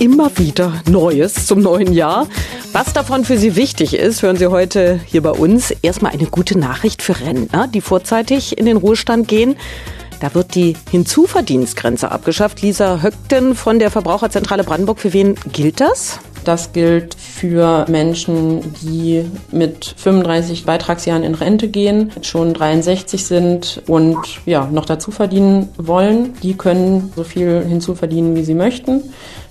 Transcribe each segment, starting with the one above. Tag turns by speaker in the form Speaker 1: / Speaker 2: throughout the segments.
Speaker 1: immer wieder Neues zum neuen Jahr. Was davon für Sie wichtig ist, hören Sie heute hier bei uns. Erstmal eine gute Nachricht für Rentner, die vorzeitig in den Ruhestand gehen. Da wird die Hinzuverdienstgrenze abgeschafft. Lisa Höckten von der Verbraucherzentrale Brandenburg. Für wen gilt das?
Speaker 2: Das gilt für Menschen, die mit 35 Beitragsjahren in Rente gehen, schon 63 sind und ja, noch dazu verdienen wollen. Die können so viel hinzuverdienen, wie sie möchten.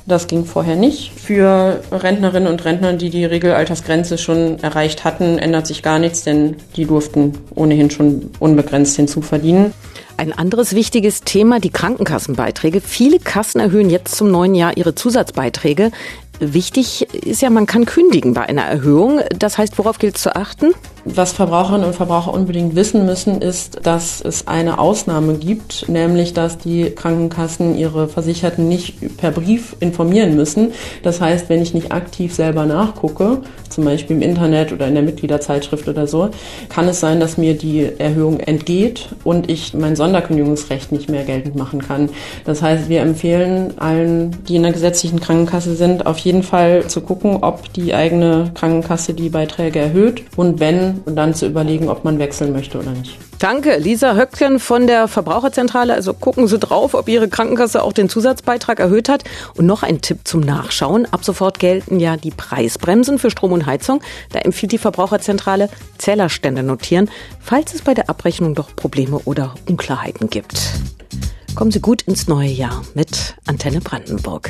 Speaker 2: Das ging vorher nicht. Für Rentnerinnen und Rentner, die die Regelaltersgrenze schon erreicht hatten, ändert sich gar nichts, denn die durften ohnehin schon unbegrenzt hinzuverdienen.
Speaker 1: Ein anderes wichtiges Thema, die Krankenkassenbeiträge. Viele Kassen erhöhen jetzt zum neuen Jahr ihre Zusatzbeiträge. Wichtig ist ja, man kann kündigen bei einer Erhöhung. Das heißt, worauf gilt es zu achten?
Speaker 2: Was Verbraucherinnen und Verbraucher unbedingt wissen müssen, ist, dass es eine Ausnahme gibt, nämlich dass die Krankenkassen ihre Versicherten nicht per Brief informieren müssen. Das heißt, wenn ich nicht aktiv selber nachgucke, zum Beispiel im Internet oder in der Mitgliederzeitschrift oder so, kann es sein, dass mir die Erhöhung entgeht und ich mein Sonderkündigungsrecht nicht mehr geltend machen kann. Das heißt, wir empfehlen allen, die in der gesetzlichen Krankenkasse sind, auf jeden Fall zu gucken, ob die eigene Krankenkasse die Beiträge erhöht und wenn und dann zu überlegen, ob man wechseln möchte oder nicht.
Speaker 1: Danke, Lisa Höckchen von der Verbraucherzentrale. Also gucken Sie drauf, ob Ihre Krankenkasse auch den Zusatzbeitrag erhöht hat. Und noch ein Tipp zum Nachschauen. Ab sofort gelten ja die Preisbremsen für Strom und Heizung. Da empfiehlt die Verbraucherzentrale Zählerstände notieren, falls es bei der Abrechnung doch Probleme oder Unklarheiten gibt. Kommen Sie gut ins neue Jahr mit Antenne Brandenburg.